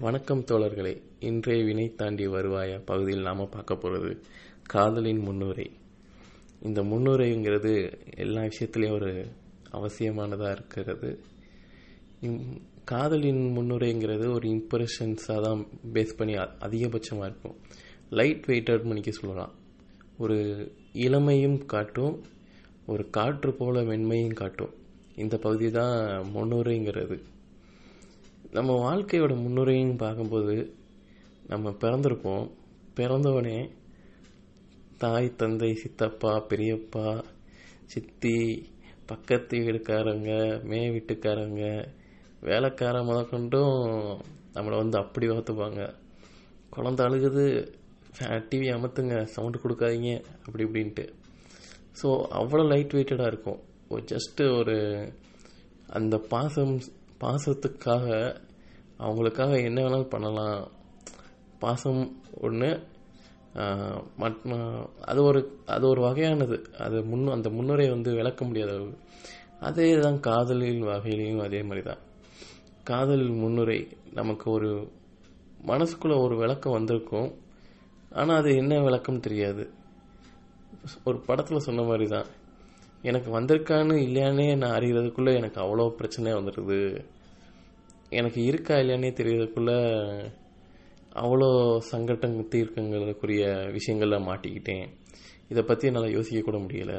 வணக்கம் தோழர்களே. இன்றைய வினை தாண்டி வருவாயா பகுதியில் நாம் பார்க்க போகிறது காதலின் முன்னுரை. இந்த முன்னுரைங்கிறது எல்லா விஷயத்துலேயும் ஒரு அவசியமானதாக இருக்கிறது. காதலின் முன்னுரைங்கிறது ஒரு இம்ப்ரெஷன்ஸாக தான் பேஸ் பண்ணி அதிகபட்சமாக இருக்கும். லைட் வெயிட்டட் மணிக்கு சொல்லலாம். ஒரு இளமையும் காட்டும் ஒரு காற்று போல மென்மையும் காட்டும். இந்த பகுதி தான் முன்னுரைங்கிறது. நம்ம வாழ்க்கையோட முன்னுரைன்னு பார்க்கும்போது நம்ம பிறந்திருப்போம். பிறந்தவனே தாய் தந்தை சித்தப்பா பெரியப்பா சித்தி பக்கத்து வீட்டுக்காரங்க மே வீட்டுக்காரங்க வேலைக்கார முதற்கொண்டும் நம்மளை வந்து அப்படி வளர்த்துப்பாங்க. குழந்த அழுகுது டிவி அமர்த்துங்க சவுண்டு கொடுக்காதீங்க அப்படி இப்படின்ட்டு. ஸோ அவ்வளோ லைட் வெயிட்டடாக இருக்கும். ஜஸ்ட்டு ஒரு அந்த பாசம் பாசத்துக்காக அவங்களுக்காக என்ன வேணாலும் பண்ணலாம். பாசம் ஒன்று அது ஒரு அது ஒரு வகையானது. அது முன் அந்த முன்னுரை வந்து விளக்க முடியாத அளவு. அதே தான் காதலில் வகையிலையும் அதே மாதிரி தான் காதல் முன்னுரை நமக்கு ஒரு மனசுக்குள்ளே ஒரு விளக்கம் வந்திருக்கும். ஆனால் அது என்ன விளக்கம் தெரியாது. ஒரு படத்தில் சொன்ன மாதிரி தான் எனக்கு வந்திருக்கான்னு இல்லையானே நான் அறிகிறதுக்குள்ளே எனக்கு அவ்வளோ பிரச்சனையாக வந்துடுது. எனக்கு இருக்கா இல்லையானே தெரியறதுக்குள்ள அவ்வளோ சங்கடம் தீர்க்கங்களுக்குரிய விஷயங்களில் மாட்டிக்கிட்டேன். இதை பற்றி என்னால் யோசிக்க கூட முடியல.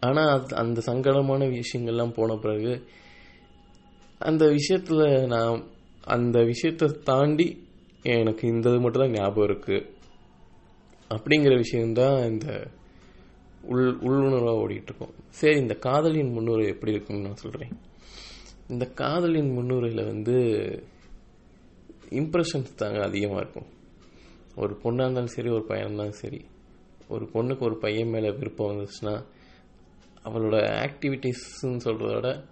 ஆனால் அந்த சங்கடமான விஷயங்கள்லாம் போன பிறகு அந்த விஷயத்தில் நான் அந்த விஷயத்தை தாண்டி எனக்கு இந்த இது மட்டும் தான் ஞாபகம் இருக்குது அப்படிங்கிற விஷயம்தான் இந்த உள் உள்ளுணர்வாக ஓடிட்டுருக்கோம் சரி இந்த காதலின் முன்னுரை எப்படி இருக்குன்னு நான் சொல்கிறேன் இந்த காதலின் முன்னுரையில் வந்து இம்ப்ரெஷன்ஸ் தாங்க அதிகமாக இருக்கும். ஒரு பொண்ணாக இருந்தாலும் சரி ஒரு பையனாக இருந்தாலும் சரி ஒரு பொண்ணுக்கு ஒரு பையன் மேலே விருப்பம் வந்துச்சுன்னா அவளோட ஆக்டிவிட்டீஸ்ன்னு சொல்கிறத விட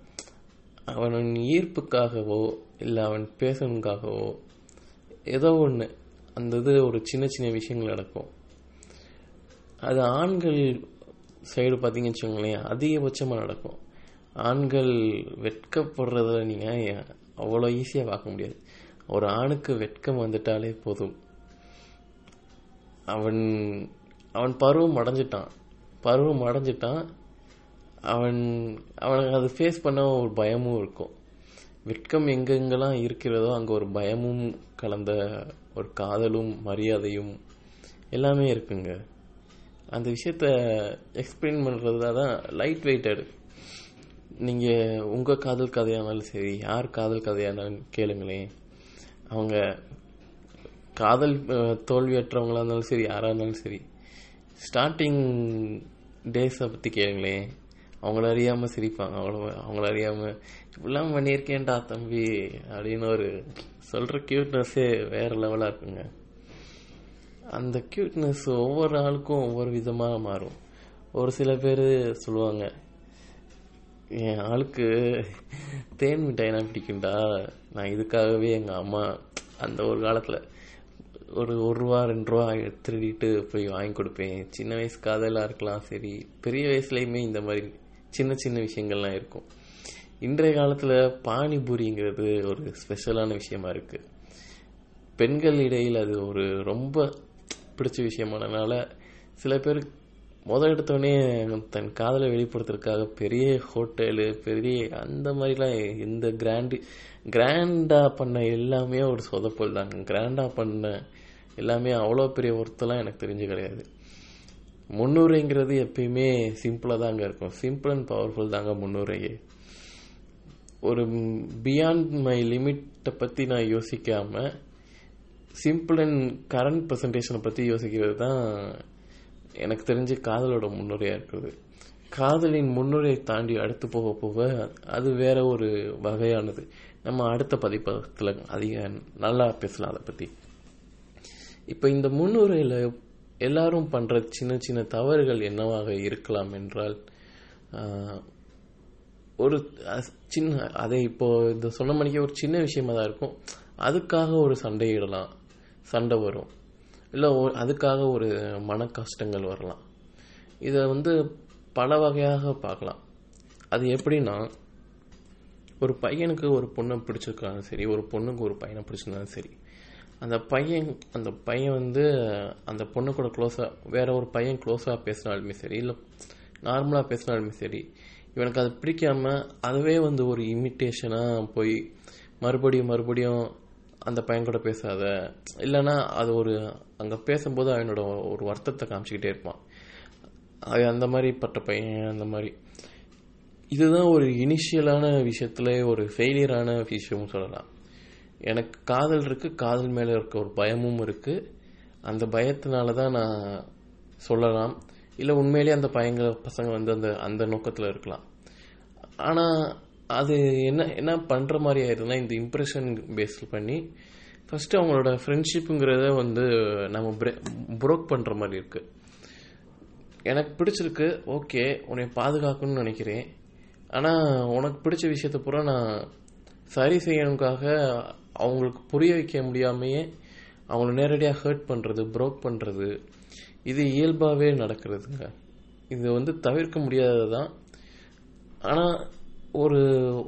அவன் ஈர்ப்புக்காகவோ இல்லை அவன் பேசணுக்காகவோ ஏதோ ஒன்று அந்த இது ஒரு சின்ன சின்ன விஷயங்கள் நடக்கும். அது ஆண்கள் சைடு பார்த்தீங்கன்னு வச்சுக்கோங்களேன் அதிகபட்சமாக நடக்கும். ஆண்கள் வெட்கப்படுறதில் நீங்கள் அவ்வளோ ஈஸியாக பார்க்க முடியாது. ஒரு ஆணுக்கு வெட்கம் வந்துட்டாலே போதும். அவன் அவன் பருவம் அடைஞ்சிட்டான். பருவம் அடைஞ்சிட்டான். அவன் அவனுக்கு அது ஃபேஸ் பண்ண ஒரு பயமும் இருக்கும். வெட்கம் எங்கெங்கெல்லாம் இருக்கிறதோ அங்கே ஒரு பயமும் கலந்த ஒரு காதலும் மரியாதையும் எல்லாமே இருக்குங்க. அந்த விஷயத்த எக்ஸ்பிளைன் பண்ணுறது தான் லைட் வெயிட்டடு நீங்கள் உங்கள் காதல் கதையாக இருந்தாலும் சரி யார் காதல் கதையானாலும் கேளுங்களேன். அவங்க காதல் தோல்வியற்றவங்களா இருந்தாலும் சரி யாராக இருந்தாலும் சரி ஸ்டார்டிங் டேஸை பற்றி கேளுங்களேன். அவங்கள அறியாமல் சிரிப்பாங்க அவ்வளோ அவங்கள அறியாமல் இப்படிலாம் பண்ணியிருக்கேன்டா தம்பி அப்படின்னு ஒரு சொல்கிற க்யூட்னஸ்ஸே வேறு லெவலாக இருக்குங்க. அந்த க்யூட்னஸ் ஒவ்வொரு ஆளுக்கும் ஒவ்வொரு விதமாக மாறும். ஒரு சில பேர் சொல்லுவாங்க என் ஆளுக்கு தேன் மிட்டாய்னா பிடிக்கும்டா. நான் இதுக்காகவே எங்கள் அம்மா அந்த ஒரு காலத்தில் ஒரு ஒரு ரூபா ரெண்டு ரூபா திருடிட்டு போய் வாங்கி கொடுப்பேன். சின்ன வயசு காதலாக இருக்கலாம் சரி. பெரிய வயசுலேயுமே இந்த மாதிரி சின்ன சின்ன விஷயங்கள்லாம் இருக்கும். இன்றைய காலத்தில் பானிபூரிங்கிறது ஒரு ஸ்பெஷலான விஷயமா இருக்குது பெண்கள் இடையில் அது ஒரு ரொம்ப பிடிச்ச விஷயமானனால சில பேர் முத எடுத்தோடனே தன் காதலை வெளிப்படுத்துறதுக்காக பெரிய ஹோட்டலு பெரிய அந்த மாதிரிலாம் இந்த கிராண்டு கிராண்டாக பண்ண எல்லாமே ஒரு சொதப்பல் தாங்க கிராண்டாக பண்ண எல்லாமே அவ்வளோ பெரிய ஒருத்தெல்லாம் எனக்கு தெரிஞ்சு கிடையாது. முன்னுரைங்கிறது எப்பயுமே சிம்பிளாக தாங்க இருக்கும். சிம்பிள் அண்ட் பவர்ஃபுல் தாங்க முன்னுரையே ஒரு பியாண்ட் மை லிமிட்டை பற்றி நான் யோசிக்காமல் சிம்பிள் அண்ட் கரண்ட் ப்ரெசன்டேஷனை பற்றி யோசிக்கிறது தான் எனக்கு தெரிஞ்சு காதலோட முன்னுரையாக இருக்குது. காதலின் முன்னுரையை தாண்டி அடுத்து போக போக அது வேற ஒரு வகையானது. நம்ம அடுத்த பதிப்பகத்தில் அதிக நல்லா பேசலாம் அதை பற்றி இப்போ இந்த முன்னுரையில் எல்லாரும் பண்ணுற சின்ன சின்ன தவறுகள் என்னவாக இருக்கலாம் என்றால் ஒரு சின்ன அதை இப்போ இந்த சொன்ன மணிக்கு ஒரு சின்ன விஷயமா தான் இருக்கும். அதுக்காக ஒரு சண்டையிடலாம். சண்டை வரும். இல்லை அதுக்காக ஒரு மன கஷ்டங்கள் வரலாம். இதை வந்து பல வகையாக பார்க்கலாம். அது எப்படின்னா ஒரு பையனுக்கு ஒரு பொண்ணை பிடிச்சிருக்காலும் சரி ஒரு பொண்ணுக்கு ஒரு பையனை பிடிச்சிருந்தாலும் சரி அந்த பையன் அந்த பையன் வந்து அந்த பொண்ணு கூட க்ளோஸாக வேற ஒரு பையன் க்ளோஸாக பேசினாலுமே சரி இல்லை நார்மலாக பேசினாலுமே சரி இவனுக்கு அது பிடிக்காம அதுவே வந்து ஒரு இமிட்டேஷனாக போய் மறுபடியும் மறுபடியும் அந்த பையன் கூட பேசாத. இல்லைன்னா அது ஒரு அங்கே பேசும்போது அவனோட ஒரு வருத்தத்தை காமிச்சிக்கிட்டே இருப்பான். அவன் அந்த மாதிரி பட்ட பையன் அந்த மாதிரி. இதுதான் ஒரு இனிஷியலான விஷயத்துல ஒரு ஃபெயிலியரான விஷயமும் சொல்லலாம். எனக்கு காதல் இருக்கு காதல் மேலே இருக்க ஒரு பயமும் இருக்கு. அந்த பயத்தினால தான் நான் சொல்லலாம். இல்லை உண்மையிலேயே அந்த பையங்க பசங்க வந்து அந்த அந்த நோக்கத்தில் இருக்கலாம். ஆனால் அது என்ன என்ன பண்ணுற மாதிரி ஆயிடுதுன்னா இந்த இம்ப்ரெஷன் பேஸ் பண்ணி ஃபஸ்ட்டு அவங்களோட ஃப்ரெண்ட்ஷிப்புங்கிறத வந்து நம்ம புரோக் பண்ணுற மாதிரி இருக்குது எனக்கு பிடிச்சிருக்கு ஓகே உன்னை பாதுகாக்கணும்னு நினைக்கிறேன். ஆனால் உனக்கு பிடிச்ச விஷயத்த பூரா நான் சரி செய்யணுக்காக அவங்களுக்கு புரிய வைக்க முடியாமையே அவங்கள நேரடியாக ஹர்ட் பண்ணுறது ப்ரோக் பண்ணுறது இது இயல்பாகவே நடக்கிறதுங்க. இது வந்து தவிர்க்க முடியாதது தான் ஆனால் ஒரு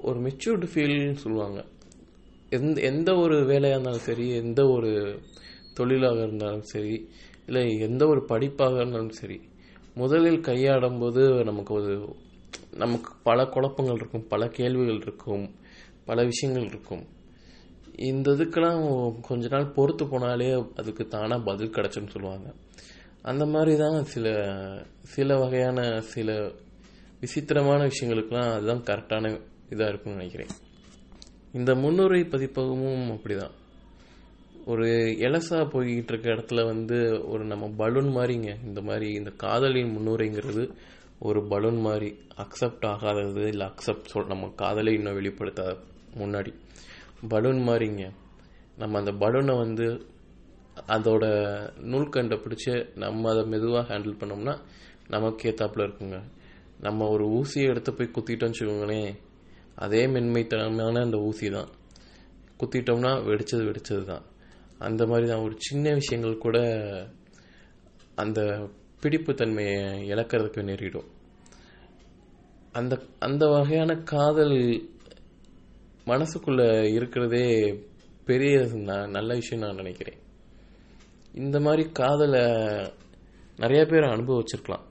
ஒரு மெச்சூர்டு ஃபீல்னு சொல்லுவாங்க. எந்த எந்த ஒரு வேலையாக இருந்தாலும் சரி எந்த ஒரு தொழிலாக இருந்தாலும் சரி இல்லை எந்த ஒரு படிப்பாக இருந்தாலும் சரி முதலில் கையாடும் போது நமக்கு ஒரு நமக்கு பல குழப்பங்கள் இருக்கும் பல கேள்விகள் இருக்கும் பல விஷயங்கள் இருக்கும். இந்த இதுக்கெல்லாம் கொஞ்ச நாள் பொறுத்து போனாலே அதுக்கு தானாக பதில் கிடச்சுன்னு சொல்லுவாங்க. அந்த மாதிரி தான் சில சில வகையான சில விசித்திரமான விஷயங்களுக்கெல்லாம் அதுதான் கரெக்டான இதாக இருக்கும்னு நினைக்கிறேன். இந்த முன்னுரை பதிப்பகமும் அப்படிதான். ஒரு எலசா போய்கிட்டு இருக்க இடத்துல வந்து ஒரு நம்ம பலூன் மாதிரிங்க இந்த மாதிரி இந்த காதலின் முன்னுரைங்கிறது ஒரு பலூன் மாதிரி அக்செப்ட் ஆகாதது இல்லை அக்செப்ட் சொல் நம்ம காதலை இன்னும் வெளிப்படுத்தாத முன்னாடி. பலூன் மாதிரிங்க நம்ம அந்த பலூனை வந்து அதோட நூல்கண்டை பிடிச்சி நம்ம அதை மெதுவாக ஹேண்டில் பண்ணோம்னா நமக்கு ஏத்தாப்புல இருக்குங்க. நம்ம ஒரு ஊசியை எடுத்து போய் குத்திட்டோம்னு வச்சுக்கோங்களேன் அதே மென்மைத்தனமான அந்த ஊசி தான். குத்திட்டோம்னா வெடிச்சது வெடிச்சது தான். அந்த மாதிரி தான் ஒரு சின்ன விஷயங்கள் கூட அந்த பிடிப்பு தன்மையை இழக்கிறதுக்கு நேரிடும். அந்த அந்த வகையான காதல் மனசுக்குள்ள இருக்கிறதே பெரிய நான் நல்ல விஷயம் நான் நினைக்கிறேன். இந்த மாதிரி காதலை நிறைய பேர் அனுபவிச்சிருக்கலாம்.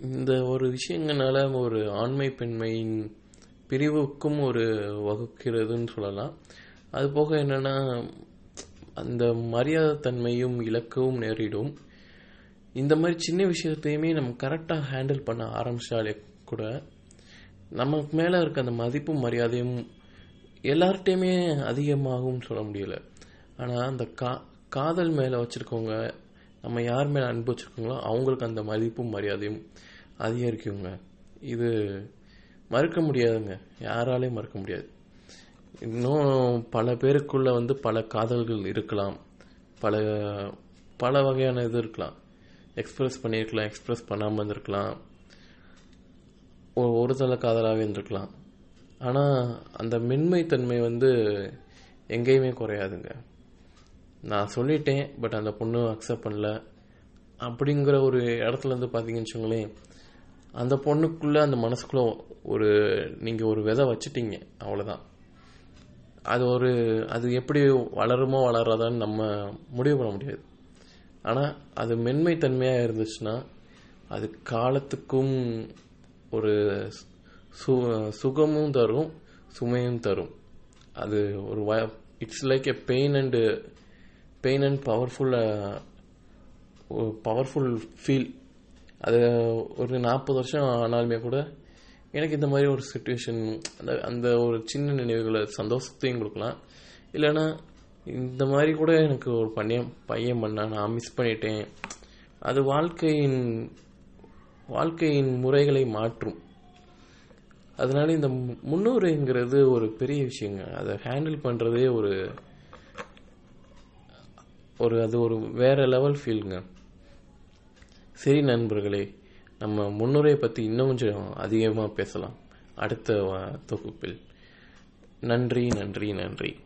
இந்த ஒரு விஷயங்கள்னால ஒரு ஆண்மை பெண்மையின் பிரிவுக்கும் ஒரு வகுக்கிறதுன்னு சொல்லலாம். அது போக என்னன்னா அந்த மரியாதை தன்மையும் இலக்கவும் நேரிடும். இந்த மாதிரி சின்ன விஷயத்தையுமே நம்ம கரெக்டாக ஹேண்டில் பண்ண ஆரம்பிச்சாலே கூட நமக்கு மேலே இருக்க அந்த மதிப்பும் மரியாதையும் எல்லார்ட்டையுமே அதிகமாகும் சொல்ல முடியல. ஆனால் அந்த கா காதல் மேலே வச்சுருக்கவங்க நம்ம யார் மேலே அன்பு வச்சுருக்கோங்களோ அவங்களுக்கு அந்த மதிப்பும் மரியாதையும் அதிகரிக்குங்க. இது மறுக்க முடியாதுங்க. யாராலையும் மறுக்க முடியாது. இன்னும் பல பேருக்குள்ள வந்து பல காதல்கள் இருக்கலாம். பல பல வகையான இது இருக்கலாம். எக்ஸ்பிரஸ் பண்ணியிருக்கலாம் எக்ஸ்பிரஸ் பண்ணாமல் இருந்திருக்கலாம். ஒ- ஒரு தலை காதலாகவே இருந்திருக்கலாம். ஆனால் அந்த மென்மைத்தன்மை வந்து எங்கேயுமே குறையாதுங்க. நான் சொல்லிட்டேன் பட் அந்த பொண்ணு அக்செப்ட் பண்ணல. அப்படிங்கிற ஒரு இடத்துல இருந்து பார்த்தீங்கன்னு வச்சுங்களேன் அந்த பொண்ணுக்குள்ள அந்த மனசுக்குள்ள ஒரு நீங்கள் ஒரு விதை வச்சுட்டீங்க அவ்வளோதான் அது ஒரு அது எப்படி வளருமோ வளராதான்னு நம்ம முடிவு பண்ண முடியாது. ஆனால் அது மென்மைத்தன்மையாக இருந்துச்சுன்னா அது காலத்துக்கும் ஒரு சு சுகமும் தரும் சுமையும் தரும். அது ஒரு it's like a pain and pain and powerful powerful feel அது ஒரு நாற்பது வருஷம் ஆனாலுமே கூட எனக்கு இந்த மாதிரி ஒரு சுச்சுவேஷன் அந்த அந்த ஒரு சின்ன நினைவுகளை சந்தோஷத்தையும் கொடுக்கலாம். இல்லைன்னா இந்த மாதிரி கூட எனக்கு ஒரு பையன் பையன் பண்ணா நான் மிஸ் பண்ணிட்டேன். அது வாழ்க்கையின் வாழ்க்கையின் முறைகளை மாற்றும். அதனால இந்த முன்னுரைங்கிறது ஒரு பெரிய விஷயங்க. அதை ஹேண்டில் பண்ணுறதே ஒரு ஒரு அது ஒரு வேற லெவல் ஃபீலுங்க சரி நண்பர்களே நம்ம முன்னுரை பற்றி இன்னும் கொஞ்சம் அதிகமாக பேசலாம். அடுத்த வ- தொகுப்பில். நன்றி நன்றி நன்றி.